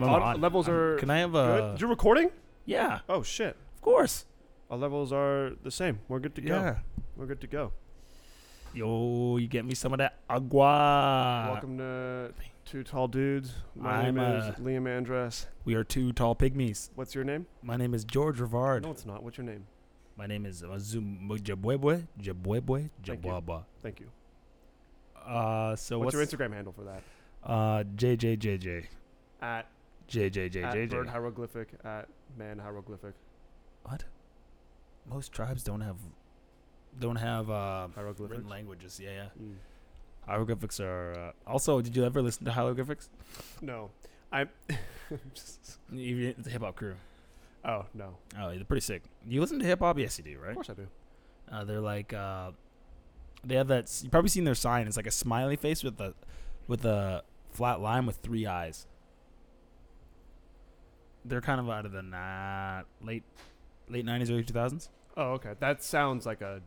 Yes. Uh, I have 'em on. levels Um, are Can I have good. a? You're recording? Yeah, Oh shit. of course. Our levels are the same. We're good to go. Yeah. We're good to go. Yo, you get me some of that agua. Welcome to Two Tall Dudes. My I'm, name is uh, Liam Andress. We are two tall pygmies. What's your name? My name is George Rivard. No, it's not. What's your name? My name is Mazum Jabwebwe Jabwebwe. Jabwaba. Thank you. Uh, so what's, what's, your Instagram handle for that? Uh, JJJJ At, at JJJJJ. bird hieroglyphic at man hieroglyphic What? Most tribes don't have don't have uh, written languages. Yeah, yeah. Mm. Hieroglyphics are. Uh, also, did you ever listen to hieroglyphics? No, I'm. just, Even the hip hop crew. oh no. Oh, they're pretty sick. You listen to hip hop? Yes, you do, right? Of course I do. Uh, they're like uh, they have that. You probably seen their sign. It's like a smiley face with a with a flat line with three eyes. They're kind of out of the late late nineties, early two thousands. Oh okay. That sounds like a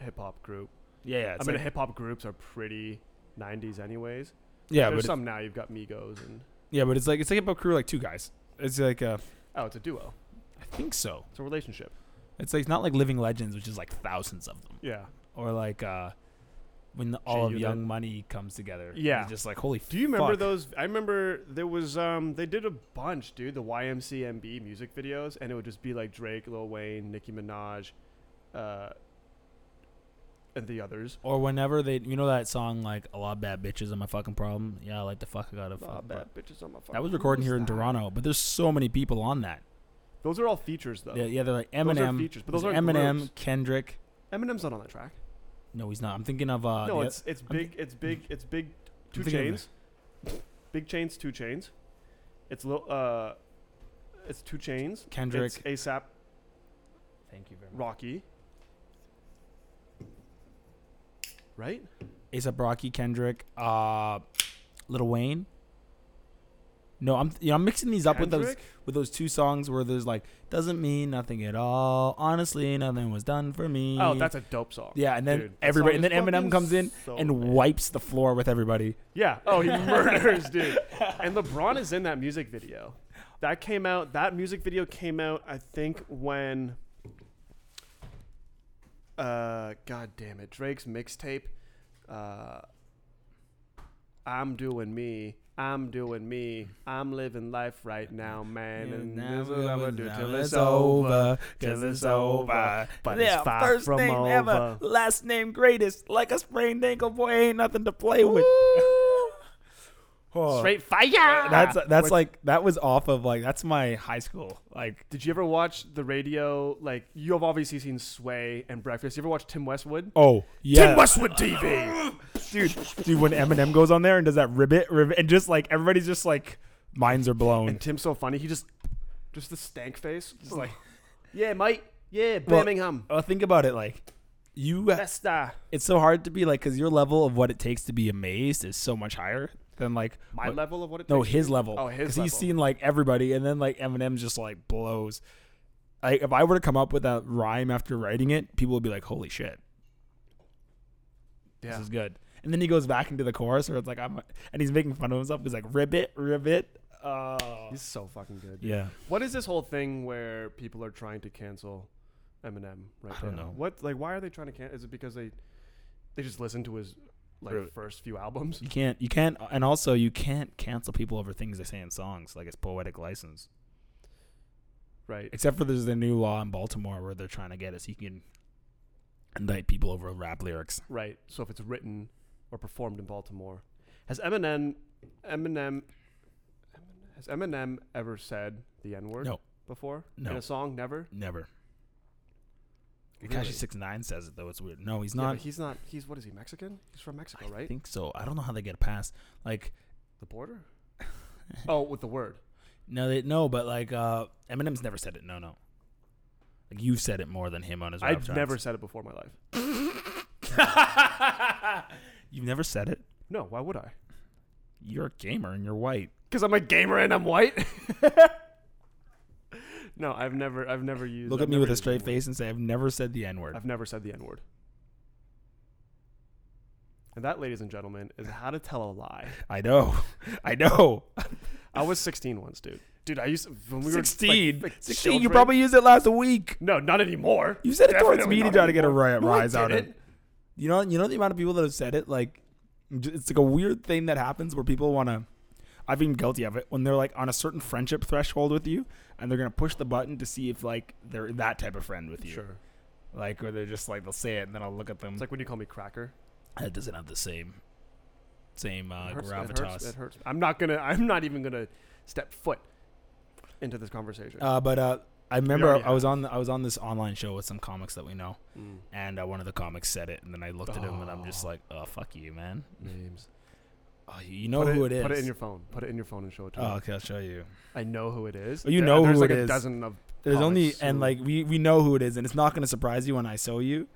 hip hop group. Yeah, yeah. I mean, like- hip hop groups are pretty '90s, anyways. yeah, There's but some now. You've got Migos and yeah, but it's like it's like a hip hop crew, like two guys. It's like a oh, it's a duo. I think so. It's a relationship. It's like it's not like Living Legends, which is like thousands of them, Yeah. or like uh, when the, all of. Young Money comes together. Yeah. It's just like holy. Do you remember fuck. those? I remember there was um they did a bunch, dude, the YMCMB music videos, and it would just be like Drake, Lil Wayne, Nicki Minaj, uh, and the others. Or whenever they, you know that song like "A lot of bad bitches on my fucking problem." Yeah, like the fuck I got a fuck. bad bitches on my phone. That was recording here in? Toronto, but there's so many people on that. Those are all features, though. Yeah, yeah, they're like Those are Eminem. features, but those there's aren't Eminem, groups. Kendrick. Eminem's not on that track. No, he's not. I'm thinking of uh. no, the- it's it's I'm big. It's big. It's big. Two thinking of- chains. Big chains. Two chains. It's little. Uh, it's two chains. Kendrick. It's ASAP Thank you very much. Rocky. Right. ASAP Rocky, Kendrick, uh, Little Wayne. No, I'm you know I'm mixing these up with those with those two songs where there's like doesn't mean nothing at all. Honestly, nothing was done for me. Oh, that's a dope song. yeah. And then Dude, everybody, and then Eminem comes in so and bad. wipes the floor with everybody. Yeah. Oh, he murders, dude. And LeBron is in that music video. That came out. That music video came out. I think when. Uh, god damn it, Drake's mixtape. Uh, I'm doing me. I'm doing me. I'm living life right now, man. And this is what I'm gonna do till it's over. Till it's over. But it's far first from name over. ever, last name greatest. Like a sprained ankle, boy, ain't nothing to play with. Oh, Straight fire. That's that's Which- like that was off of like that's my high school. Like Did you ever watch the radio? Like you have obviously seen Sway and Breakfast. You ever watch Tim Westwood? oh yeah, Tim Westwood TV. dude, dude, when Eminem goes on there and does that ribbit, ribbit, and just like everybody's just like minds are blown. and Tim's so funny. He just, just the stank face. Just like, yeah, mate. Yeah, Well- Birmingham. Oh, think about it, like you. Leicester. Uh, it's so hard to be like because your level of what it takes to be amazed is so much higher than like My what- level of what it takes. No, takes. his level. Oh, his level. Because he's level. seen like everybody, and then like Eminem just like blows. Like if I were to come up with that rhyme after writing it, people would be like, "Holy shit, Yeah. this is good." And then he goes back into the chorus where it's like I'm, and he's making fun of himself. He's like, "Ribbit, ribbit." Uh, He's so fucking good. dude. yeah, What is this whole thing where people are trying to cancel Eminem right I don't now? know. What like why are they trying to cancel? Is it because they they just listen to his like first few albums? you can't, you can't, and also you can't cancel people over things they say in songs. Like it's poetic license. Right. Except for there's the new law in Baltimore where they're trying to get us. You can indict people over rap lyrics. Right. So if it's written or performed in Baltimore, has Eminem Eminem has Eminem ever said the N word No. before No. in a song? Never. Never. Really? Six nine says it though. It's weird. No, he's Yeah, not. he's not. He's what is he? Mexican? He's from Mexico, I right? I think so. I don't know how they get past. Like, the border. oh, with the word. no, they no, but like, uh, Eminem's never said it. No, no. Like you've said it more than him on his. I've never said it before in my life. You've never said it. No, why would I? You're a gamer and you're white. Because I'm a gamer and I'm white. no, I've never. I've never used. Look I've at me with a straight face and say I've never said the N word. I've never said the N word. And that, ladies and gentlemen, is how to tell a lie. I know. I know. I was 16 once, dude. Dude, I used when we were like, 16. like, 16. You probably used it last week. no, not anymore. You said it towards me to try to get a anymore. ri- No, rise out of it. You know, you know the amount of people that have said it. Like, it's like a weird thing that happens where people want to. I've been guilty of it when they're like on a certain friendship threshold with you, and they're gonna push the button to see if like they're that type of friend with you. Sure. Like, or they're just like they'll say it, and then I'll look at them. It's like when you call me cracker. It doesn't have the same, same uh, it, hurts, it gravitas. hurts. It hurts. I'm not gonna. I'm not even gonna step foot into this conversation. Uh, but uh, I remember I was on I was on this online show with some comics that we know, Mm. and uh, one of the comics said it, and then I looked at him and I'm just Oh. like, oh fuck you, man. Names. Oh, you know put who it, it is. Put it in your phone. Put it in your phone and show it to Oh, me. okay, I'll show you. I know who it is. Oh, you There- know who like it a dozen of. There's only comics and like we we know who it is, and it's not gonna surprise you when I show you,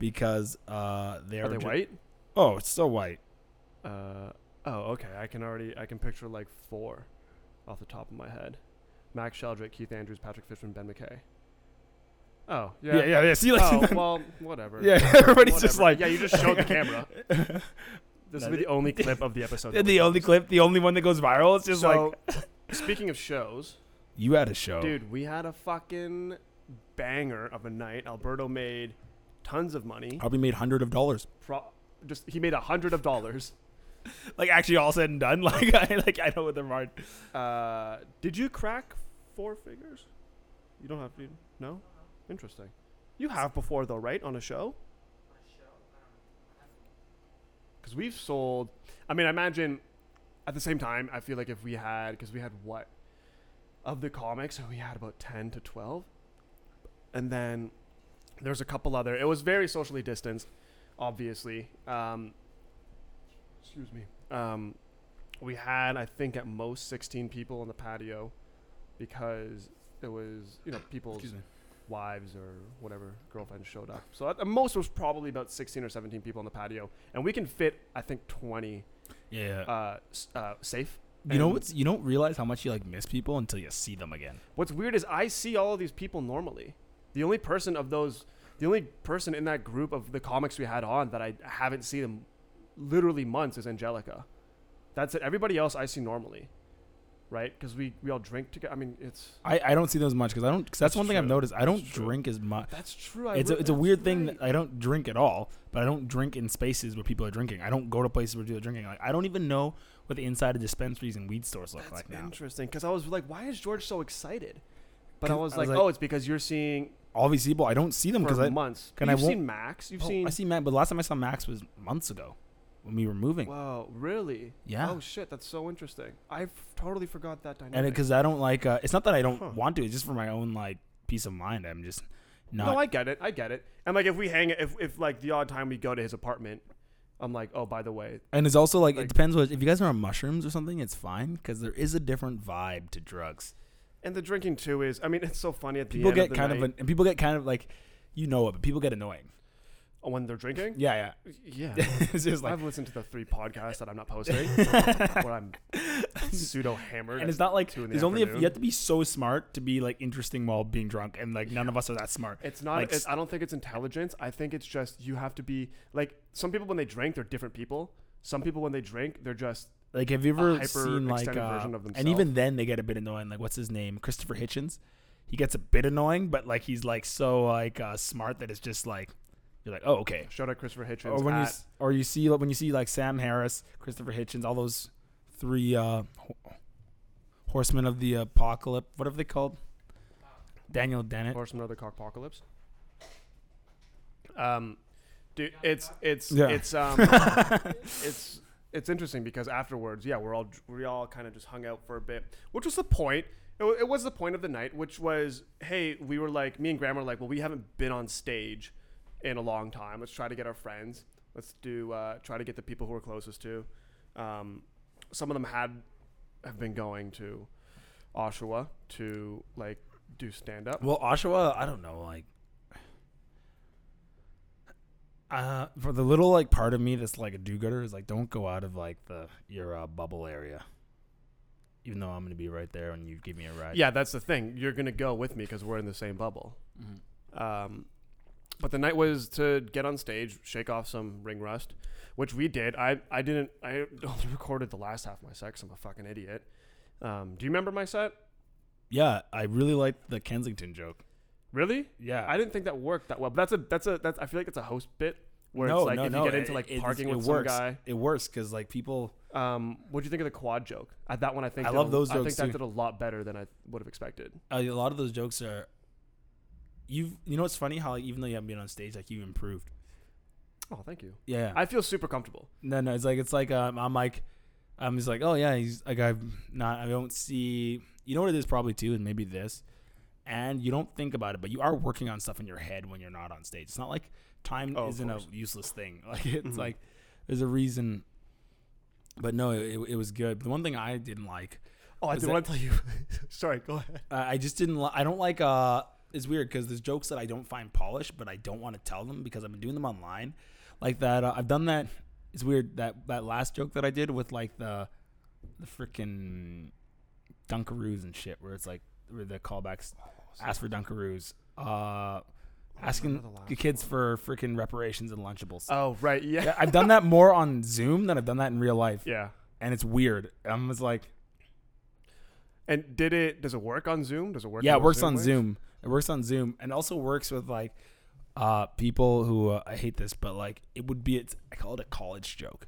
because uh they're Are they ju- white? Oh, it's so white. Uh, oh, okay. I can already. I can picture like four, off the top of my head. Max Sheldrick, Keith Andrews, Patrick Fishman, Ben McKay. Oh yeah. Yeah, yeah, yeah. See, like, Oh well, whatever. yeah, everybody's just like, yeah, you just showed the camera. This will be the only clip of the episode. the only clip, the only one that goes viral. It's just So, like speaking of shows, you had a show, dude, we had a fucking banger of a night. Alberto made tons of money. Probably made hundred of dollars. Pro- just he made a hundred of dollars. Like actually, all said and done. Like I like I know what they're hard. Uh, did you crack four figures? You don't have to. No. Interesting. You have before though, right? On a show. Because we've sold. I mean, I imagine. At the same time, I feel like if we had, because we had what, of the comics, we had about ten to twelve, and then there's a couple other. It was very socially distanced, obviously. Um, excuse me. Um, we had, I think, at most 16 people on the patio because it was, you know, people's wives or whatever girlfriends showed up. So at the most, it was probably about 16 or 17 people on the patio, and we can fit, I think, 20 Yeah. uh, s- uh, safe. you know and- what's you don't realize how much you like miss people until you see them again. What's weird is I see all of these people normally. The only person of those, the only person in that group of the comics we had on that I haven't seen in literally months is Angelica. That's it. Everybody else I see normally, right? Because we, we all drink together. I mean, it's I, I don't see those much because I don't. Cause that's, That's one thing I've noticed. I don't drink as much. that's true. I It's a, it's a that's weird thing that I don't drink at all, but I don't drink in spaces where people are drinking. I don't go to places where people are drinking. Like I don't even know what the inside of dispensaries and weed stores look That's like now. interesting because I was like, why is George so excited? But I was, I was like, like- oh, it's because you're seeing All these people, I don't see them because I. months. can I You've won't- seen Max. You've oh, seen. I see Matt, but the last time I saw Max was months ago when we were moving. Wow, really? Yeah. Oh shit, that's so interesting. I totally forgot that dynamic. and because I don't like, uh, it's not that I don't Huh. want to. It's just for my own like peace of mind. I'm just not. no, I get it. I get it. And like if we hang, if if like the odd time we go to his apartment, I'm like, oh, by the way, and it's also like, like- it depends what if you guys are on mushrooms or something. It's fine because there is a different vibe to drugs. and the drinking too is. I mean, it's so funny at the People end get of the kind night, of an, and people get kind of like, you know it, but people get annoying. When they're drinking. Yeah, Yeah. yeah. it's just like I've listened to the three podcasts that I'm not posting where I'm pseudo hammered. and it's not like two in the there's only if you have to be so smart to be like interesting while being drunk, and like none of us are that smart. It's not. like it's, I don't think it's intelligence. I think it's just you have to be like some people when they drink, they're different people. Some people when they drink, they're just Like, have you ever seen like, uh, version of and even then they get a bit annoying. Like, what's his name? Christopher Hitchens. He gets a bit annoying, but like he's like so like uh, smart that it's just like you're like, oh okay. shout out Christopher Hitchens. Or when you at- s- or you see when you see like Sam Harris, Christopher Hitchens, all those three uh, ho- horsemen of the apocalypse. What are they called? Daniel Dennett. Horseman of the Cockpocalypse. Um, dude, it's it's Yeah. it's um it's it's interesting because afterwards, yeah, we're all we all kind of just hung out for a bit, which was the point. It, wa- it was the point of the night, which was, hey, we were like, me and Graham were like, well, we haven't been on stage in a long time. Let's try to get our friends. Let's do uh, try to get the people who we're closest to. Um, some of them had have been going to Oshawa to like do stand up. Well, Oshawa, I don't know, like uh for the little like part of me that's like a do-gooder is like don't go out of like the your uh, bubble area. Even though I'm going to be right there when you give me a ride. Yeah, that's the thing. You're gonna go with me because we're in the same bubble. Mhm. Um, but the night was to get on stage, shake off some ring rust, which we did. I I didn't. I only recorded the last half of my sex. I'm a fucking idiot. Um, do you remember my set? Yeah, I really liked the Kensington joke. Really? Yeah, I didn't think that worked that well. But that's a that's a that's I feel like it's a host bit where No, it's like no, if no, you get into like it- parking it with works. some guy. it works because like people. Um, what do you think of the quad joke? Uh, that one I think I love those I think jokes that did a lot better than I would have expected. Uh, a lot of those jokes are. You've you know what's funny how like, even though you haven't been on stage like you've improved. Oh, thank you. Yeah. I feel super comfortable. No, no, it's like it's like um, I'm like, I'm just like, oh yeah, he's like I'm not. I don't see. You know what it is probably too, and maybe this, and you don't think about it, but you are working on stuff in your head when you're not on stage. It's not like time Oh, isn't a useless thing. Like it's Mhm. like there's a reason. But no, it, it was good. The one thing I didn't like, Oh, I did that- want to tell you. Sorry, go ahead. uh, I just didn't. Li- I don't like. Uh, it's weird because there's jokes that I don't find polished, but I don't want to tell them because I've been doing them online, like that. Uh, I've done that. It's weird that that last joke that I did with like the the freaking Dunkaroos and shit, where it's like where the callbacks ask for Dunkaroos, uh, asking the kids for freaking reparations and Lunchables. Oh, right. Yeah. Yeah, I've done that more on Zoom than I've done that in real life, Yeah. and it's weird. I'm just like, And did it? Does it work on Zoom? Does it work? yeah, it works on ways? Zoom. It works on Zoom, and also works with like uh, people who uh, I hate this, but like it would be. It's I call it a college joke.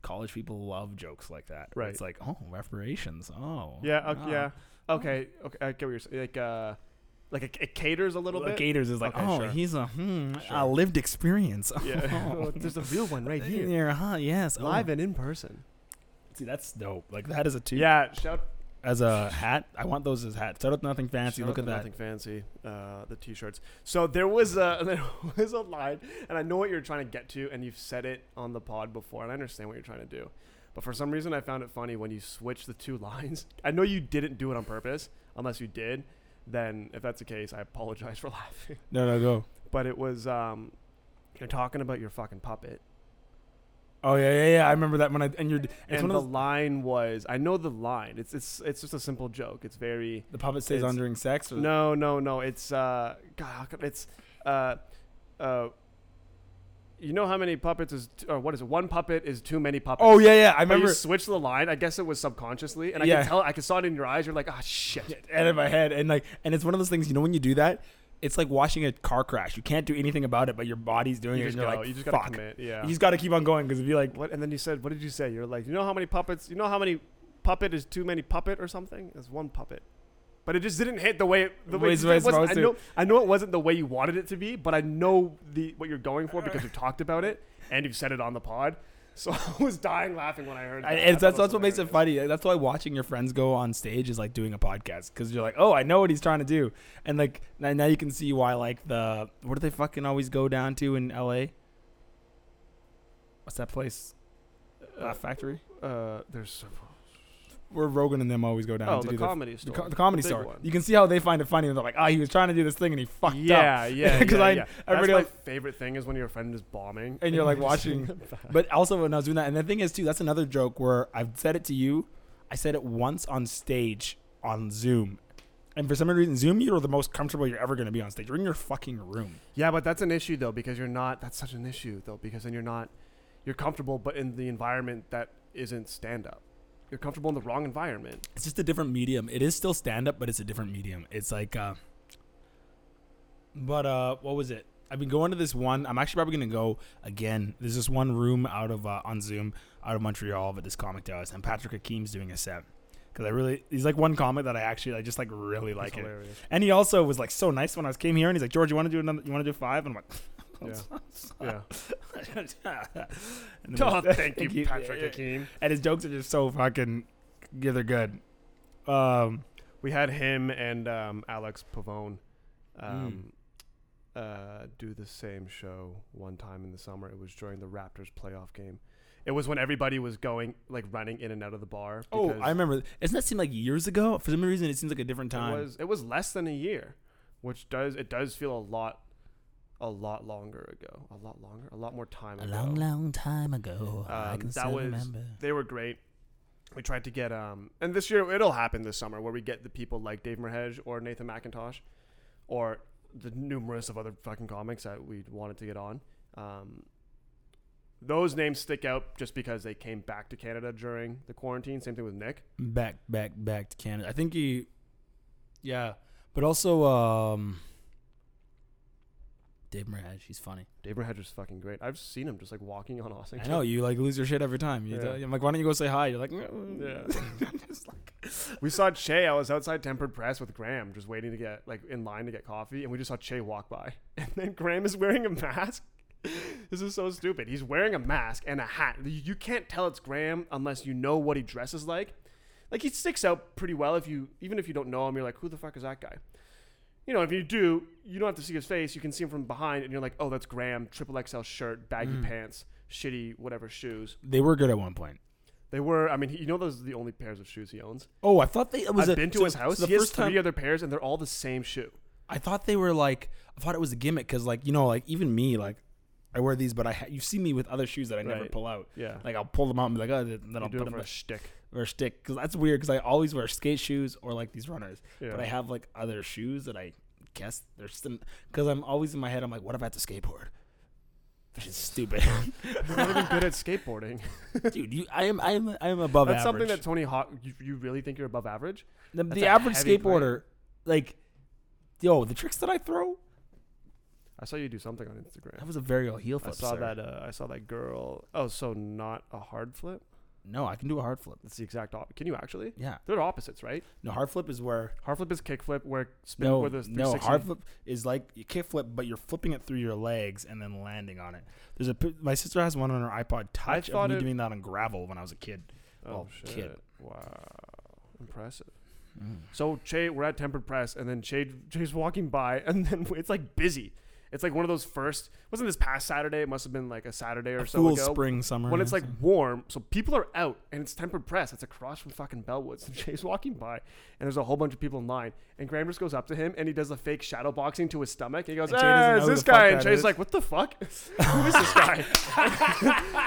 College people love jokes like that. Right. It's like, oh, reparations. Oh, Yeah. Okay, ah. Yeah. Okay. Okay. I get what you're saying. Like, uh, like it, it caters a little Like bit. Gators is like, Okay, oh, sure. he's a hmm, a lived experience. Yeah. Oh. There's a real one right here, Yeah, huh, yes. Oh. live and in person. See, that's dope. Like that is a two. Yeah. Shout. As a hat, I want those as hats. Shout out to nothing fancy. shout Look at that. Nothing fancy. Uh, the t-shirts. So there was a there was a line, and I know what you're trying to get to, and you've said it on the pod before, and I understand what you're trying to do. But for some reason, I found it funny when you switched the two lines. I know you didn't do it on purpose, unless you did. Then, if that's the case, I apologize for laughing. No, no, go. But it was um, you're talking about your fucking puppet, Oh yeah, yeah, yeah. I remember that when I and you're. It's and the those, line was I know the line. It's it's it's just a simple joke. It's very the puppet stays on during sex. Or no no no. It's uh God, it's uh uh. You know how many puppets is t- or what is it? One puppet is too many puppets. Oh yeah, yeah. I But remember. you switched the line. I guess it was subconsciously, and I Yeah. could tell. I can saw it in your eyes. You're like, ah, shit. out of my head, and like, and it's one of those things. You know, when you do that, it's like watching a car crash. You can't do anything about it, but your body's doing You it, and you're go. like, you just fuck. gotta commit. Yeah. You just got to keep on going because if you like, what? And then you said, what did you say? You're like, you know how many puppets? You know how many puppet is too many puppet or something? It's one puppet. But it just didn't hit the way the way, it wasn't- supposed I to. know I know it wasn't the way you wanted it to be, but I know the what you're going for because you've talked about it and you've said it on the pod. So I was dying laughing when I heard I, that. it's, I that's it was that's what makes it funny. That's why watching your friends go on stage is like doing a podcast because you're like, oh, I know what he's trying to do, and like now, now you can see why like the what do they fucking always go down to in L.A. What's that place? Laugh Factory. Uh, there's Where Rogan and them always go down oh to the do comedy the, store. the, co- the comedy big store. one. You can see how they find it funny. and They're like, ah, he was trying to do this thing and he fucked up. yeah, yeah, yeah, I- yeah. That's my favorite thing is when your friend is bombing And you're, like, watching- But also when I was doing that, and the thing is too, that's another joke where I've said it to you. I said it once on stage on Zoom, and for some reason, Zoom you're the most comfortable you're ever going to be on stage. You're in your fucking room. Yeah, but that's an issue though because you're not. That's such an issue though because then you're not. You're comfortable, but in the environment that isn't stand up. You're comfortable in the wrong environment. It's just a different medium. It is still stand up, but it's a different medium. It's like, uh, but uh, what was it? I've been going to this one. I'm actually probably gonna go again. There's this one room out of uh, on Zoom out of Montreal that this comic does, and Patrick Hakeem's doing a set. Cause I really, he's like one comic that I actually, I just like really like it. hilarious. And he also was like so nice when I came here, and he's like, George, you want to do another? You want to do five? And I'm like, Yeah. and, Oh, thank you, Patrick yeah. Hakeem. and his jokes are just so fucking, yeah, they're good. Um, We had him and um, Alex Pavone um, Mm. uh, do the same show one time in the summer. It was during the Raptors playoff game. It was when everybody was going like running in and out of the bar. oh, I remember. Doesn't that seem like years ago? For some reason, it seems like a different time. It was it was less than a year, which does it does feel a lot, a lot longer ago, a lot longer, a lot more time ago. a ago. long, long time ago. I Um, can that still was- remember. They were great. We tried to get um, and this year it'll happen this summer where we get the people like Dave Merheje or Nathan Macintosh, or the numerous of other fucking comics that we wanted to get on. Um, Those names stick out just because they came back to Canada during the quarantine. Same thing with Nick. back, back, back to Canada. I think he, yeah, but also um, Dave Merheje. He's funny. Dave Merheje's fucking great. I've seen him just like walking on Austin. I know you like lose your shit every time. You Yeah. I'm like, why don't you go say hi? You're like, mm. Yeah. We saw Che. I was outside Tempered Press with Graham, just waiting to get like in line to get coffee, and we just saw Che walk by, and then Graham is wearing a mask. this is so stupid. He's wearing a mask and a hat. You- You can't tell it's Graham unless you know what he dresses like. Like he sticks out pretty well if you, even if you don't know him, you're like, who the fuck is that guy? You know, if you do, you don't have to see his face. You can see him from behind, and you're like, oh, that's Graham. Triple XL shirt, baggy Mm. pants, shitty whatever shoes. They were good at one point. They were. I mean, he, you know, those are the only pairs of shoes he owns. Oh, I thought they. It was I've a- been to so- his house. so the he has first three time, other pairs, and they're all the same shoe. I thought they were like. I thought it was a gimmick because, like, you know, like even me, like, I wear these, but I ha- you see me with other shoes that I never Right. pull out. Yeah, Like I'll pull them out and be like, oh, then you I'll do put it them for a back shtick. or a stick because that's weird because I always wear skate shoes or like these runners, Yeah. but I have like other shoes that I guess they're still because I'm always in my head. I'm like, what if I have to skateboard? Which is stupid, You're not even good at skateboarding. dude. You, I am, I am, I am above average. That's average. something that Tony Hawk. You, you really think you're above average? the, the a average heavy skateboarder, like, yo, the tricks that I throw, I saw you do something on Instagram. that was a very old heel flip. I saw sir. that. Uh, I saw that girl. Oh, so not a hard flip. No, I can do a hard flip. That's the exact opposite. Can you actually? Yeah, They're opposites, right? no, hard flip is where Hard flip is kick flip, where spin, no, where the no, 360 hard flip is like you kick flip, but you're flipping it through your legs and then landing on it. There's a my sister has one on her iPod Touch of thought me it- doing that on gravel when I was a kid. Oh well, shit! kid. Wow, impressive. Mm. So Che, we're at Tempered Press, and then Che, Che's walking by, and then it's like busy. It's like one of those first. Wasn't this past Saturday? It must have been like a Saturday or A so cool ago. spring summer when it's like warm, so people are out, and it's Tempered Press. It's across from fucking Bellwoods. And Che's walking by, and there's a whole bunch of people in line. And Graham just goes up to him, and he does a fake shadow boxing to his stomach. And he goes, And Che doesn't "Ah, know it's who this guy." And Che's is. like, "What the fuck? Who is this guy?"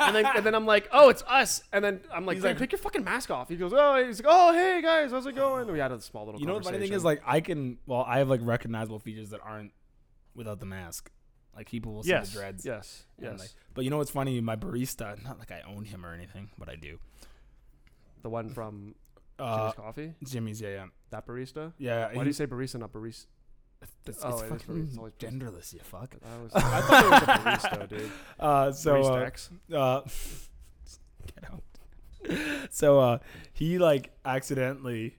and then and then I'm like, "Oh, it's us." And then I'm like, like- take your fucking mask off." He goes, "Oh," he's like, "Oh, hey guys, how's it going?" And we had a small little. you know the funny thing is like I can well I have like recognizable features that aren't without the mask. Like people will see yes, the dreads. yes, yes. like- but you know what's funny? My barista, not like I own him or anything, but I do. the one from Uh, Jimmy's Coffee, Jimmy's, yeah, yeah, that barista. yeah. Why do you say barista, not barista? It's, Oh, it's it fucking barista. It's genderless, you fuck. I, was, I thought it was a barista, dude. Uh, so barista uh, X. uh, get out. so uh, he like accidentally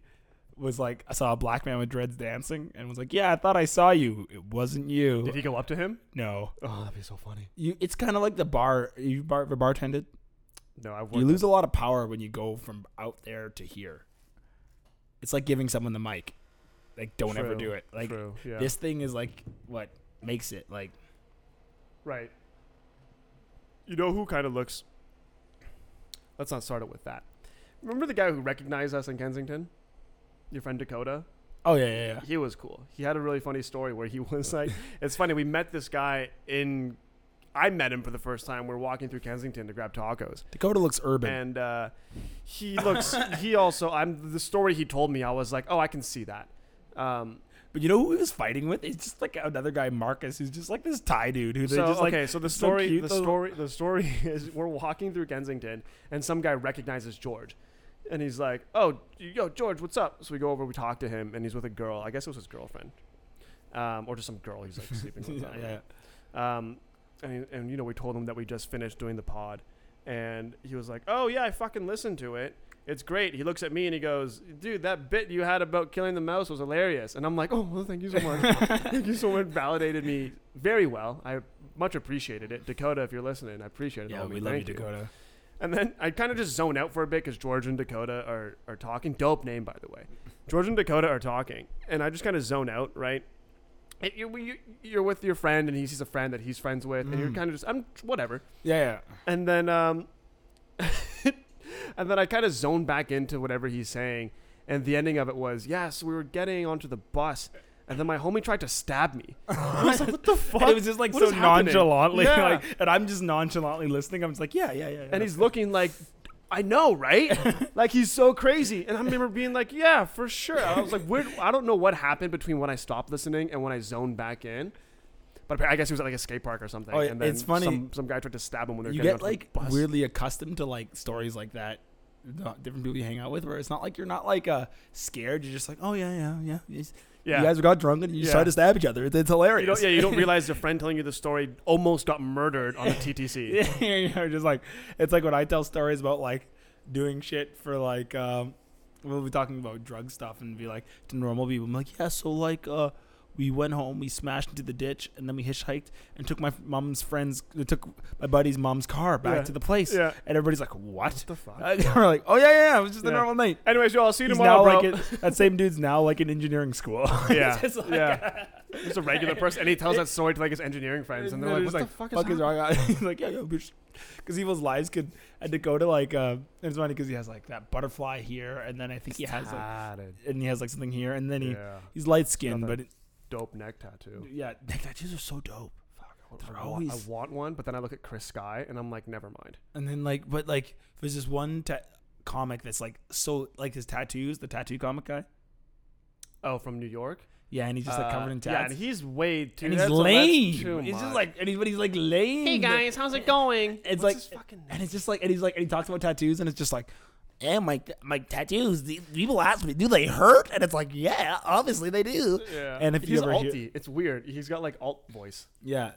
was like I saw a black man with dreads dancing and was like, "Yeah, I thought I saw you. It wasn't you." Did he go up to him? no, Oh, that'd be so funny. you. It's kind of like the bar. You bar ever bartended. No, I You lose a lot of power when you go from out there to here. It's like giving someone the mic. Like, don't ever do it. Like True. Yeah. this thing is like what makes it like. Right. You know who kind of looks. Let's not start it with that. Remember the guy who recognized us in Kensington? Your friend Dakota? Oh yeah, yeah, yeah. He was cool. He had a really funny story where he was like, it's funny. We met this guy in. I met him for the first time. We are walking through Kensington to grab tacos, Dakota looks urban. and uh, he looks. he also. I'm the story he told me. I was like, oh, I can see that. Um, But you know who he was fighting with? It's just like another guy, Marcus, who's just like this Thai dude who they so just like. okay, so the so story, cute, the though. story, the story is we're walking through Kensington, and some guy recognizes George, and he's like, "Oh, yo, George, what's up?" So we go over, we talk to him, and he's with a girl. I guess it was his girlfriend, um, or just some girl he's like sleeping with. Don't yeah. Um, and, and you know, we told him that we just finished doing the pod, and he was like, "Oh yeah, I fucking listened to it. It's great." He looks at me and he goes, "Dude, that bit you had about killing the mouse was hilarious." And I'm like, "Oh, well, thank you so much. thank you so much. Validated me very well. I much appreciated it, Dakota. If you're listening, I appreciate it. Yeah, we love you, Dakota. And then I kind of just zone out for a bit because George and Dakota are, are talking. Dope name, by the way. George and Dakota are talking, and I just kind of zone out, right? And you're, you- you're with your friend, and he sees a friend that he's friends with, and you're Mm. kind of just, I'm whatever. Yeah, yeah. And then, um, and then I kind of zone back into whatever he's saying, and the ending of it was, yes, we were getting onto the bus, and then my homie tried to stab me. I was like, what the fuck? And it was just like What so is happening? nonchalantly, Yeah. like, and I'm just nonchalantly listening. I'm just like, yeah, yeah, yeah. yeah. and he's looking like I know, right? like he's so crazy. And I remember being like, yeah, for sure. I was like, where, I don't know what happened between when I stopped listening and when I zoned back in. But I guess he was at like a skate park or something. Oh, yeah, and then it's funny. Some, some guy tried to stab him when they were you getting get onto like the bus. weirdly accustomed to like stories like that different people you hang out with where it's not like you're not like uh scared you're just like oh yeah yeah yeah you, Yeah. you guys got drunk and you just Yeah. tried to stab each other it's, it's hilarious you don't, yeah, you don't realize your friend telling you the story almost got murdered on the TTC. yeah, you're just like it's like when I tell stories about like doing shit for like um we'll be talking about drug stuff and be like to normal people I'm like yeah so like uh we went home we smashed into the ditch and then we hitchhiked and took my mom's friends took my buddy's mom's car back Yeah. to the place Yeah. and everybody's like what What the fuck? Uh, we're like, oh yeah, yeah, yeah, it was just a normal night. Anyways, yo, I'll see you He's tomorrow, now bro. like that same dude's now like in engineering school. yeah, just like- yeah. He's a regular person, and he tells that story to like his engineering friends, and they're like, "What the fuck is fuck is wrong? He's like, yeah, yeah, because people's lives could had to go to like, uh, it's funny because he has like that butterfly here, and then I think he has like, and he has like something here, and then he yeah, he's light skinned, but it, dope neck tattoo. yeah, neck tattoos are so dope. Fuck, I want, They're I, want, always- I want one, but then I look at Chris Sky, and I'm like, never mind. And then like, but like, there's this one ta- comic that's like so like his tattoos, the tattoo comic guy. Oh, from New York. Yeah, and he's just like covered Uh, in tats. Yeah, and he's way too. and he's that's- that's lame. too He's just like, and he's, but he's like lame. Hey guys, how's it going? It's What's like- his fucking and it's just like, and he's like, and he talks about tattoos, and it's just like, yeah, my my tattoos. People ask me, do they hurt? And it's like, yeah, obviously they do. yeah. And if he's you ever hear- it's weird. He's got like alt voice. Yeah,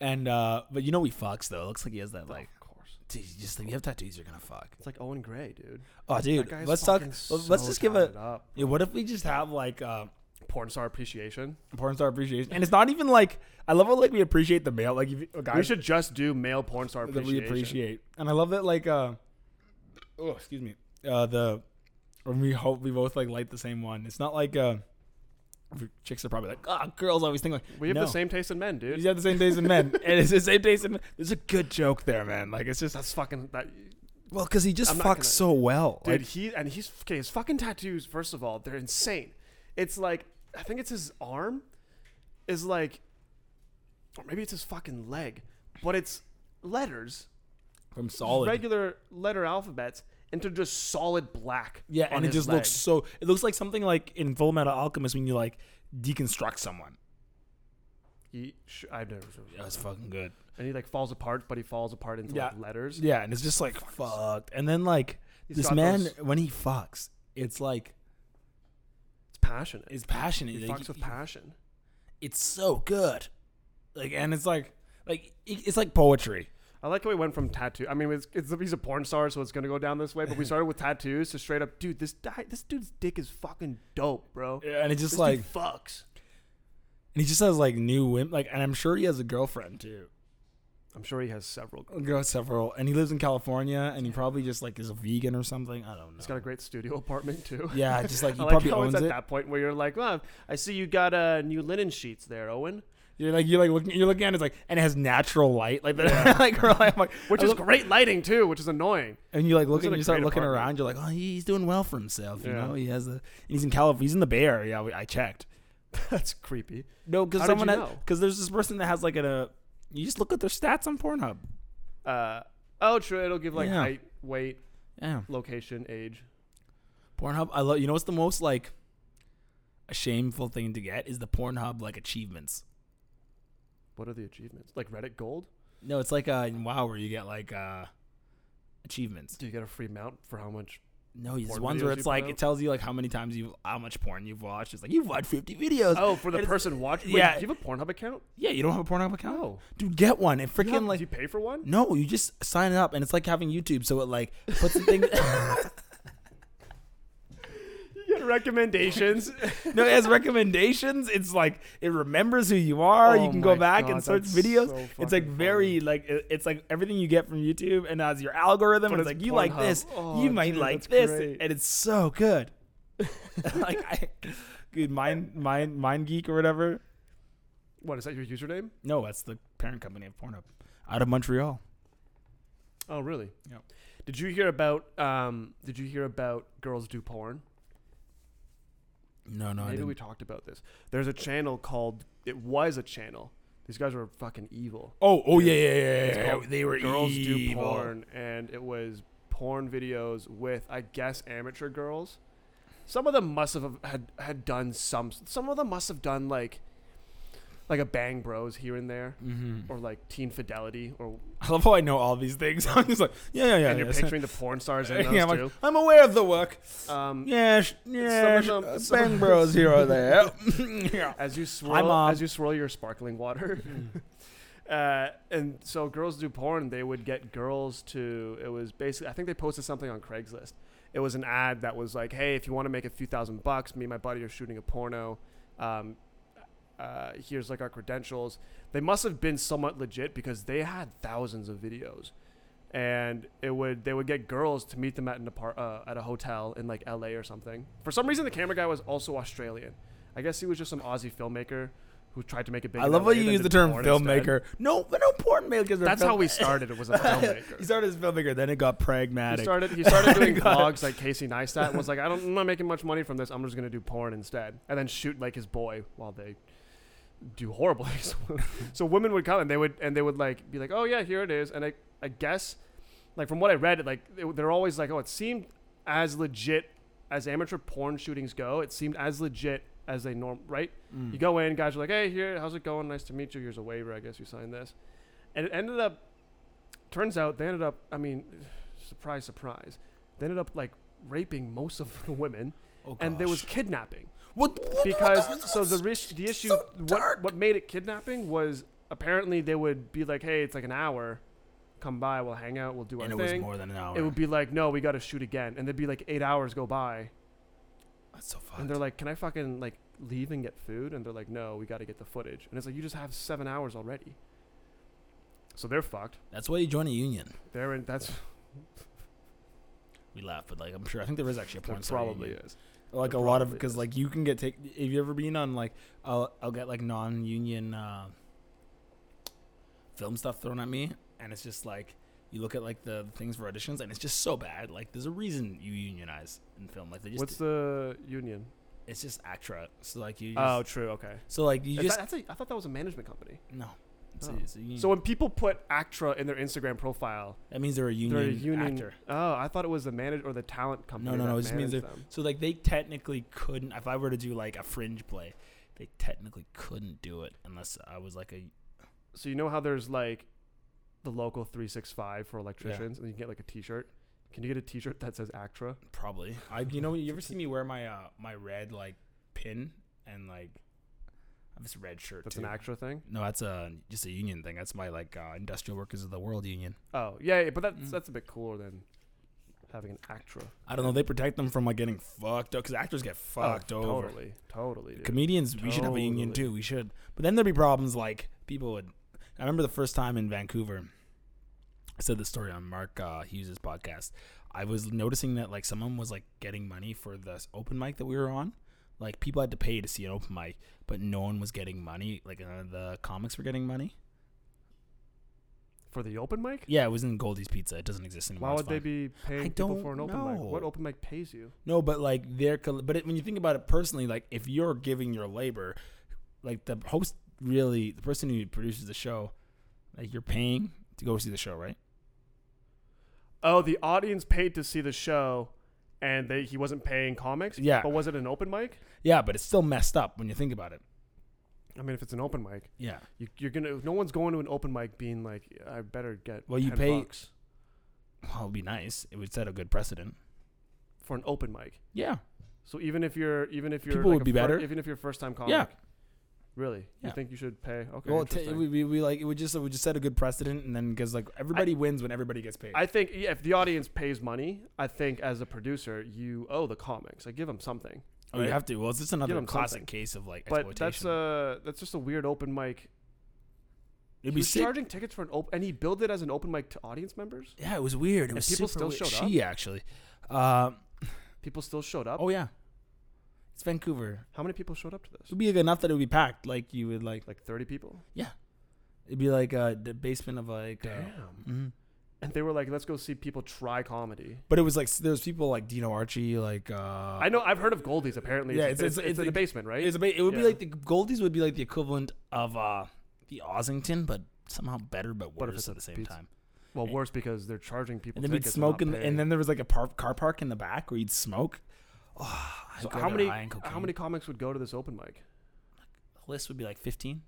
and uh, but you know he fucks though. It looks like he has that like, of course. dude, you just think you have tattoos, you're gonna fuck. It's like Owen Gray, dude. Oh, dude, guy's let's talk. fucking Let's just give a. up. Yeah, what if we just have like uh, porn star appreciation. porn star appreciation? And it's not even like I love how like we appreciate the male. Like if you- a guy we should just do male porn star appreciation. that we appreciate, and I love that like uh, oh excuse me, uh the, or we hope we both like like the same one. It's not like uh, chicks are probably like, oh, girls always think like We have no. the same taste in men, dude. You have the same taste in men, and it's the same taste in men. There's a good joke there, man. Like it's just That's fucking that, well, because he just I'm fucks gonna- so well. dude. Like, he and he's okay. His fucking tattoos. First of all, they're insane. It's like I think it's his arm, is like, or maybe it's his fucking leg, but it's letters, from solid. regular letter alphabets into just solid black. yeah, and it just leg. looks so. It looks like something like in Full Metal Alchemist when you like deconstruct someone. He, sh- I never. Yeah, it's fucking good. And he like falls apart, but he falls apart into Yeah. like letters. Yeah, and it's just like fucked. And then like He's this man those- when he fucks, it's like it's passionate. it's passionate. He Like, fucks with he- passion. It's so good. Like, and it's like like it's like poetry. I like how we went from tattoo. I mean, it's, it's he's a porn star, so it's gonna go down this way. But we started with tattoos to straight up, dude. This guy, this dude's dick is fucking dope, bro. Yeah, and it's just This like fucks. and he just has like new women. Like, and I'm sure he has a girlfriend too. I'm sure he has several. A girl several, and he lives in California, and he probably just like is a vegan or something. I don't know. He's got a great studio apartment too. yeah, just like he like probably owns at it. that point where you're like, well, I see you got uh, new linen sheets there, Owen, You're like you're like looking you're looking at it, it's like and it has natural light like that. like, like, I'm like which I is look- great lighting too, which is annoying. and you like look and you start looking apartment. around. You're like, oh, he's doing well for himself. You Yeah. know, he has a he's in California. He's in the Bay Area. Yeah, we- I checked. That's creepy. No, because someone because there's this person that has like a. You just look at their stats on Pornhub. Uh, oh, true. It'll give like Yeah. height, weight, Yeah, location, age. Pornhub. I love. You know what's the most like a shameful thing to get is the Pornhub like achievements. What are the achievements? Like Reddit Gold? No, it's like uh in WoW where you get like uh achievements. Do you get a free mount for how much? No, these Porn ones videos where you it's put like out? it tells you like how many times you how much porn you've watched. It's like you've watched 50 videos. Oh, for the It's- person watching. yeah. do you have a Pornhub account? Yeah, you don't have a Pornhub account? No. Dude, get one. It you, freaking like you pay for one? No, you just sign up and it's like having YouTube so it like puts the thing recommendations. No, it has recommendations. It's like it remembers who you are. you Oh can go back God, and search videos. so it's like very like it's like everything you get from YouTube and as your algorithm But and it's it's like you like Pornhub. this, Oh, you might dude, like this great. and it's so good. like I good mind mind MindGeek or whatever. what is that? Your username? No, that's the parent company of Pornhub out of Montreal. Oh, really? Yeah. Did you hear about? Um, did you hear about girls do porn? No, no, I Maybe we talked about this. There's a channel called. It was a channel. These guys were fucking evil. Oh, oh yeah, yeah, yeah, yeah. They were girls evil. do porn, and it was porn videos with, I guess, amateur girls. Some of them must have had had done some. Some of them must have done like like a Bang Bros here and there, Mm-hmm. or like Teen Fidelity, or I love how I know all these things. I'm just like, yeah, yeah, yeah. and you're yes. picturing the porn stars in those yeah, I'm, like, too. I'm aware of the work. Um, Yes, yes. them- uh, some- Bang Bros here or there. yeah. as you swirl as you swirl your sparkling water. uh, and so girls do porn. They would get girls to. It was basically. I think they posted something on Craigslist. It was an ad that was like, "Hey, if you want to make a few thousand bucks, me and my buddy are shooting a porno. Um, uh, here's like our credentials." They must have been somewhat legit because they had thousands of videos, and it would they would get girls to meet them at an apart, uh, at a hotel in like L.A. or something. For some reason, the camera guy was also Australian. I guess he was just some Aussie filmmaker who tried to make it big. I love how you use the term porn instead. filmmaker. No, no porn makers. That's film- how we started. It was a filmmaker. he started as filmmaker, then it got He pragmatic. started. He started doing vlogs like Casey Neistat and was like, I don't, I'm not making much money from this. I'm just gonna do porn instead, and then shoot like his boy while they do horrible. things. so women would come and they would and they would like be like, oh yeah, here it is. And I I guess like from what I read, like it, they're always like, oh, it seemed as legit as amateur porn shootings go. It seemed as legit as they norm right. Mm. You go in, guys are like, "Hey, here, how's it going? Nice to meet you. Here's a waiver. I guess you signed this." And it ended up. Turns out they ended up. I mean, surprise, surprise. They ended up like raping most of the women, Oh, and there was kidnapping what, what- because what- so the risk, the issue, so what what made it kidnapping was apparently they would be like, "Hey, it's like an hour. Come by. We'll hang out. We'll do our and it was more than an hour. It would be like, "No, we got to shoot again," and there'd be like eight hours go by, That's so fucked. and they're like, "Can I fucking like leave and get food?" And they're like, "No, we got to get the footage." And it's like, "You just have seven hours already." So they're fucked. That's why you join a union. They're in. That's We laugh, but like I'm sure I think there is actually a point. there porn star probably union. is. Like a lot of because like you can get take. Have you ever been on like I'll I'll get like non-union uh, film stuff thrown at me, and it's just like you look at like the things for auditions, and it's just so bad. Like there's a reason you unionize in film. Like they just What's the union? it's just ACTRA. So like you. Just, Oh, true. Okay. So like you Is just that, that's a, I thought that was a management company. no. Oh. a, it's a union. So when people put ACTRA in their Instagram profile, that means they're a union, they're a union. actor. Oh, I thought it was the manage or the talent company. no, no, that it just means them. So like they technically couldn't. If I were to do like a fringe play, they technically couldn't do it unless I was like a So you know how there's like the local 365 for electricians, and you can get like a T-shirt. Can you get a T-shirt that says ACTRA? Probably. I you know you ever see me wear my uh my red like pin and like I have this red shirt That's too. an ACTRA thing. No, that's a just a union thing. That's my like uh, industrial workers of the world union. Oh yeah, yeah but that's Mm. that's a bit cooler than having an ACTRA. I don't know. They protect them from like getting fucked up because actors get fucked oh, over. Totally, totally. Dude. Comedians, we should have a union too. We should. But then there'd be problems like people would. I remember the first time in Vancouver. I said this story on Mark uh, Hughes' podcast. I was noticing that like someone was like getting money for this open mic that we were on. Like people had to pay to see an open mic, but no one was getting money. Like uh, the comics were getting money. for the open mic. Yeah, it was in Goldie's Pizza. It doesn't exist anymore. Why would they be paying I people don't for an open mic? know. What open mic pays you? No, but like they're but it, when you think about it personally, like if you're giving your labor, like the host really, the person who produces the show, like you're paying to go see the show, right? Oh, the audience paid to see the show, and they he wasn't paying comics. Yeah. but was it an open mic? Yeah, but it's still messed up when you think about it. I mean, if it's an open mic, Yeah. you, you're gonna. No one's going to an open mic being like, I better get. Well, you pay- bucks Well, it'd be nice. It would set a good precedent. for an open mic. Yeah. So even if you're, even if you're, People like would be fir- better. Even if you're first time comic. Yeah. Really? Yeah. You think you should pay? Okay. well, t- we, we, we like it would just it would just set a good precedent, and then because like everybody wins when everybody gets paid. I think yeah, if the audience pays money, I think as a producer, you owe the comics. Like give them something. oh, you have to. Well, it's just another classic something. case of like But exploitation. that's uh that's just a weird open mic. It'd he was sick. charging tickets for an open, and he billed it as an open mic to audience members. Yeah, it was weird. It And was people still weird. showed up? She actually. Um, People still showed up. oh yeah, it's Vancouver. How many people showed up to this? It would be like enough that it would be packed. Like you would like. Like thirty people. Yeah. It'd be like uh, the basement of like. Uh, Damn. mhm. And they were like, "Let's go see people try comedy." But it was like there was people like Dino Archie, like. Uh, I know. I've heard of Goldies. Apparently, Yeah, it's, it's- it's, it's- it's in the basement, right? It's a ba- it would be like the Goldies would be like the equivalent of uh, the Ossington, but somehow better, but worse at the same pizza- time. well, worse because they're charging people. And then we'd smoke, and, in not the, and then there was like a par- car park in the back where you'd smoke. Oh, So how many how many comics would go to this open mic? The list would be like fifteen.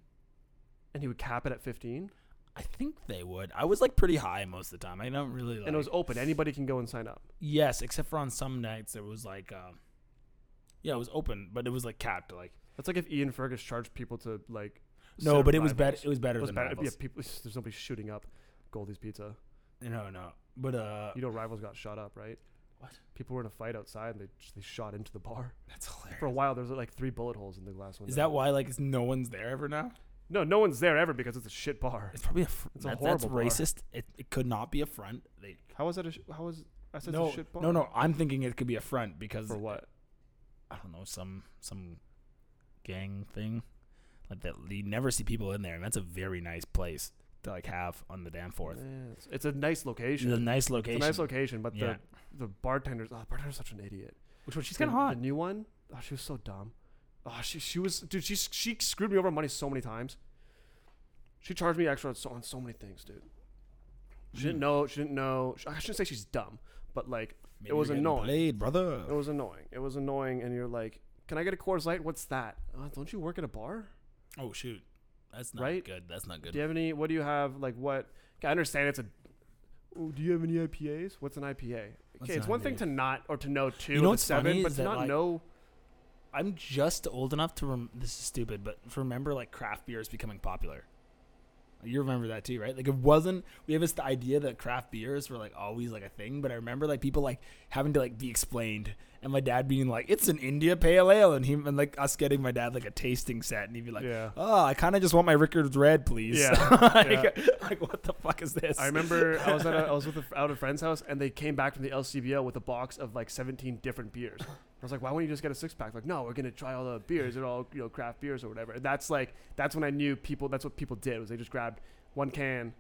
and he would cap it at 15, I think they would. I was like pretty high most of the time. I don't really like. and it was open. Anybody can go and sign up. yes, except for on some nights it was like, um, yeah, it was open, but it was like capped. Like That's like if Ian Fergus charged people to like. no, but it was rivals. better. It was better It was than better. rivals. Yeah, people. There's nobody shooting up Goldie's Pizza. No, no, but uh, You know, rivals got shot up, right? What? People were in a fight outside, and they they shot into the bar. that's hilarious. For a while, there was like three bullet holes in the glass window. Is that why like no one's there ever now? No, no one's there ever because it's a shit bar. It's probably a. Fr- It's a that- that's horrible bar. racist. It, it could not be a front. They How was that? A sh- how was I said no, it's a shit bar? no, no. I'm thinking it could be a front because For what? I don't know some some gang thing like that. You never see people in there, and that's a very nice place to like have on the Danforth. It's, it's a nice location. It's a nice It's location. a nice location, but Yeah. the the bartender's oh, the bartender's such an idiot. Which one? She's kind of hot. The new one, oh, she was so dumb. Oh, she she was dude. She she screwed me over on money so many times. She charged me extra on so, on so many things, dude. She didn't Mm. know. She didn't know. I shouldn't say she's dumb, but like Maybe was annoying. Played, brother. it was annoying. It was annoying, and you're like, "Can I get a Coors Light? What's that? Uh, don't you work at a bar? Oh shoot, that's not Right? good. That's not good. Do you have any? What do you have? Like what? I understand it's a. Oh, do you have any IPAs? What's an IPA? What's Okay, an it's one thing to not or to know two. You know what's seven, funny but is to that, not like- know. I'm just old enough to. Rem- this is stupid, but remember like craft beer is becoming popular. You remember that too, right? Like it wasn't. We have this idea that craft beers were like always like a thing, but I remember like people like having to like be explained, and my dad being like, "It's an India Pale Ale," and he and like us getting my dad like a tasting set, and he'd be like, yeah. "Oh, I kind of just want my Rickards Red, please." Yeah, like, like, what the fuck is this? I remember I was at a, I was with a, out a friend's house and they came back from the LCBO with a box of like 17 different beers. I was like, why wouldn't you just get a six pack? Like, no, we're gonna try all the beers. They're all you know craft beers or whatever. And that's like that's when I knew people. That's what people did was they just grabbed one can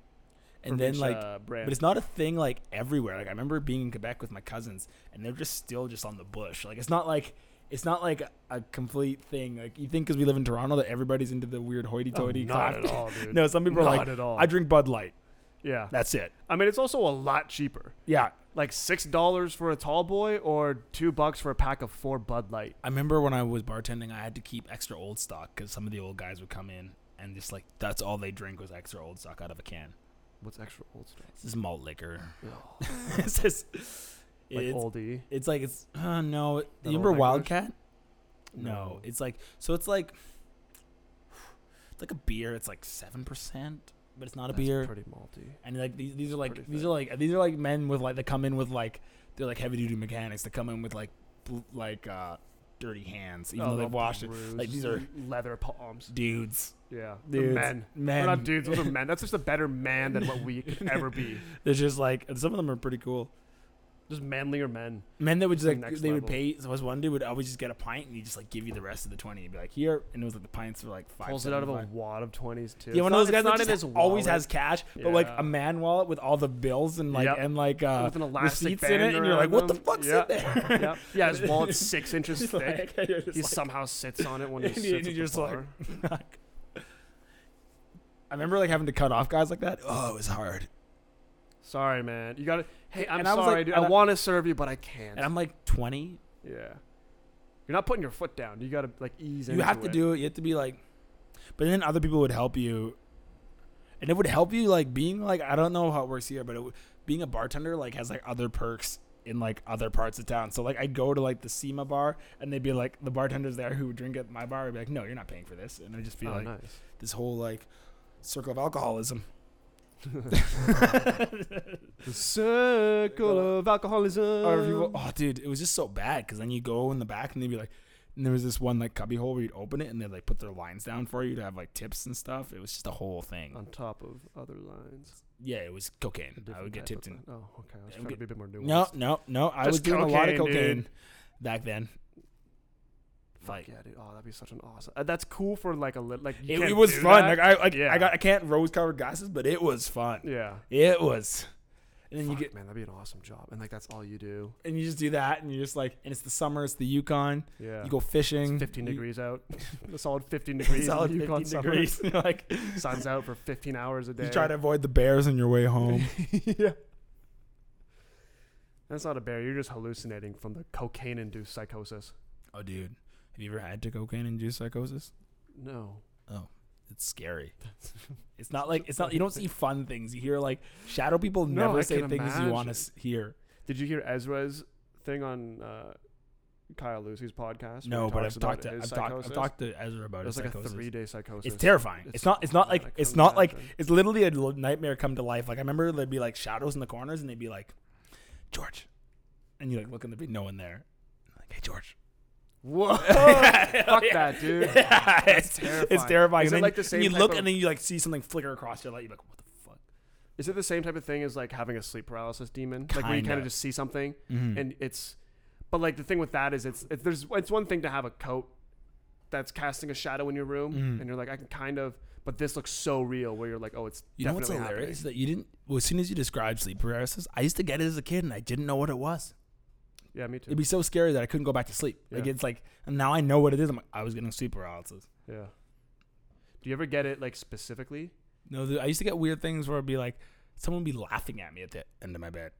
and then each, like uh, brand. But it's not a thing like everywhere. Like I remember being in Quebec with my cousins, and they're just still just on the bush. Like it's not like it's not like a, complete thing. Like you think because we live in Toronto that everybody's into the weird Oh, hoity-toity. not craft- at all, dude. no, some people are like. I drink Bud Light. yeah, That's it. I mean it's also a lot cheaper. Yeah, Like six dollars for a tall boy or two bucks for a pack of four Bud Light. I remember when I was bartending, I had to keep extra old stock because some of the old guys would come in and just like that's all they drink was extra old stock out of a can. What's extra old stuff? This is malt liquor. It's just, Like it's, oldie. it's like it's uh, no. That You remember? Wildcat? No, it's like so. It's like it's like a beer. It's like seven percent, but it's not a That's beer. Pretty malty. And like these, these are like pretty these thick. are like these are like men with like they come in with like they're like heavy duty mechanics. They come in with like bl- like uh dirty hands, even Oh, though they'll they've washed it. bruise, Like, these are- leather palms. Dudes, Yeah, the dudes, men. men. We're not dudes. Those are men. That's just a better man than what we could ever be. They're just like and some of them are pretty cool. Just manlier men. Men that would just The like next they would pay. So was one dude would always just get a pint and he just like give you the rest of the twenty. He'd be like here, and it was like the pints were like five. Pulls it out of a 75. wad of twenties too. Yeah, one of those guys that just always has cash, but like a man wallet with all the bills and like Yep. and like uh, with an elastic receipts in it, and you're like, what the fuck's Yep. in there? Yep. Yeah, his wallet's six inches thick. like- he like- somehow sits on it when he sits at the just like- I remember like having to cut off guys like that. Oh, it was hard. Sorry, man. You got to Hey, I'm And I was sorry, like- dude. I I- want to serve you, but I can't. And I'm like 20. yeah. You're not putting your foot down. You got to like ease You have to it. do it. You have to be like, but then other people would help you, and it would help you like being like I don't know how it works here, but it, being a bartender like has like other perks in like other parts of town. So like I'd go to like the SEMA bar, and they'd be like the bartenders there who would drink at my bar would be like, no, you're not paying for this, and I'd just be Oh, like nice. this whole like circle of alcoholism. The circle of alcoholism. Or if you, oh, dude, it was just so bad because then you go in the back and they'd be like, and there was this one like cubby hole where you'd open it and they'd like put their lines down for you to have like tips and stuff. It was just a whole thing. on top of other lines. Yeah, it was A cocaine. I different would get type tipped in. line. Oh, okay. I was I trying would to be a bit more nuanced. No, no, no. I was Just doing a lot of cocaine, cocaine dude. back then. Like yeah, dude. Oh, that'd be such an awesome. Uh, that's cool for like a little Like it, it was fun. that. Like I like Yeah. I got I can't rose colored glasses, but it was fun. yeah. It was. And then Fuck, you get man, that'd be an awesome job. And like that's all you do. and you just do that and you're just like and it's the summer, it's the Yukon. Yeah. You go fishing. It's 15 you- degrees out. a solid 15 degrees. Solid in the 15 Yukon summer. degrees. Like Sun's out for 15 hours a day. you try to avoid the bears on your way home. yeah. That's not a bear. You're just hallucinating from the cocaine-induced psychosis. oh, dude, have you ever had to cocaine induced psychosis? No. Oh. it's scary. it's not like it's not you don't see fun things. You hear like shadow people No, never I say can things you want imagine. to hear. Did you hear Ezra's thing on uh, Kyle Lucy's podcast? where No, he but talks I've about talked to his I've talked, I've psychosis? talked to Ezra about It his was like psychosis. a three-day psychosis. It's terrifying. It's, It's- not. It's not like. It's not like. imagine. It's literally a l- nightmare come to life. Like I remember there'd be like shadows in the corners, and they'd be like, George, and you like look and there'd be no one there. Like, hey George. Whoa! Fuck that, dude. Yeah, it's terrifying. It's terrifying. Is and it like the same you look of- and then you like see something flicker across your light. You're like, what the fuck? Is it the same type of thing as like having a sleep paralysis demon? Like where you kind Kinda. just see something Mhm. and it's, but like the thing with that is it's, it's there's it's one thing to have a coat that's casting a shadow in your room Mhm. and you're like I can kind of, but this looks so real where you're like oh it's You know what's hilarious? happening. That you didn't. Well, as soon as you described sleep paralysis, I used to get it as a kid, and I didn't know what it was. Yeah, me too. It'd be so scary that I couldn't go back to sleep. Like Yeah. it's like, and now I know what it is. I'm like, I was getting sleep paralysis. yeah. Do you ever get it like specifically? No, I used to get weird things where it'd be like, someone would be laughing at me at the end of my bed.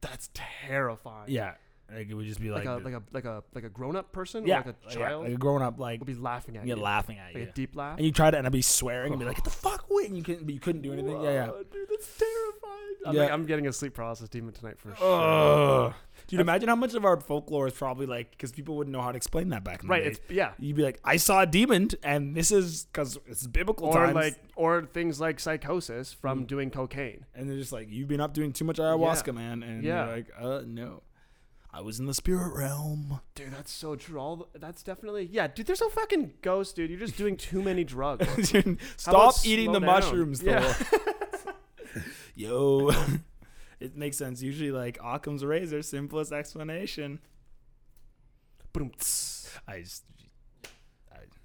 That's terrifying. Yeah, like it would just be Like, like, a like a like a like a grown up person yeah, or like a yeah, child like a grown up, like would be laughing at yeah, you. laughing at like you. a deep laugh. And you try to, and I'd be swearing and be like, "Get the fuck away!" And you couldn't, but you couldn't do anything. Yeah, yeah. Dude, that's terrifying. I'm, Yeah. like, I'm getting a sleep paralysis demon tonight for sure. Ugh. Dude, imagine how much of our folklore is probably like because people wouldn't know how to explain that back in Right. the day. yeah. You'd be like, "I saw a demon, and this is because it's biblical Or times." like or things like psychosis from Mm. doing cocaine. and they're just like, "You've been up doing too much ayahuasca, man." And Yeah. you're like, "Uh, no, I was in the spirit realm." Dude, that's so true. All the, that's definitely yeah, dude. There's no fucking ghost, dude. You're just doing too many drugs. Dude, Stop eating the down? mushrooms, though. Yeah. Yo, it makes sense. Usually, like Occam's razor, simplest explanation. Boom. I just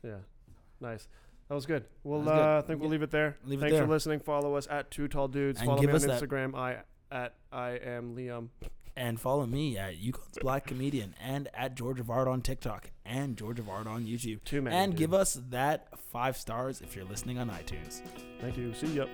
Yeah, nice. That was good. We'll was good. uh, I think we'll leave it there. Leave it Thanks there. for listening. Follow us at Two Tall Dudes. And Follow me on us that- Instagram. I at I am Liam. and follow me at Yukon's Black Comedian and at George of Art on TikTok and George of Art on YouTube. Too many. and dude. give us that five stars if you're listening on iTunes. Thank you. See ya.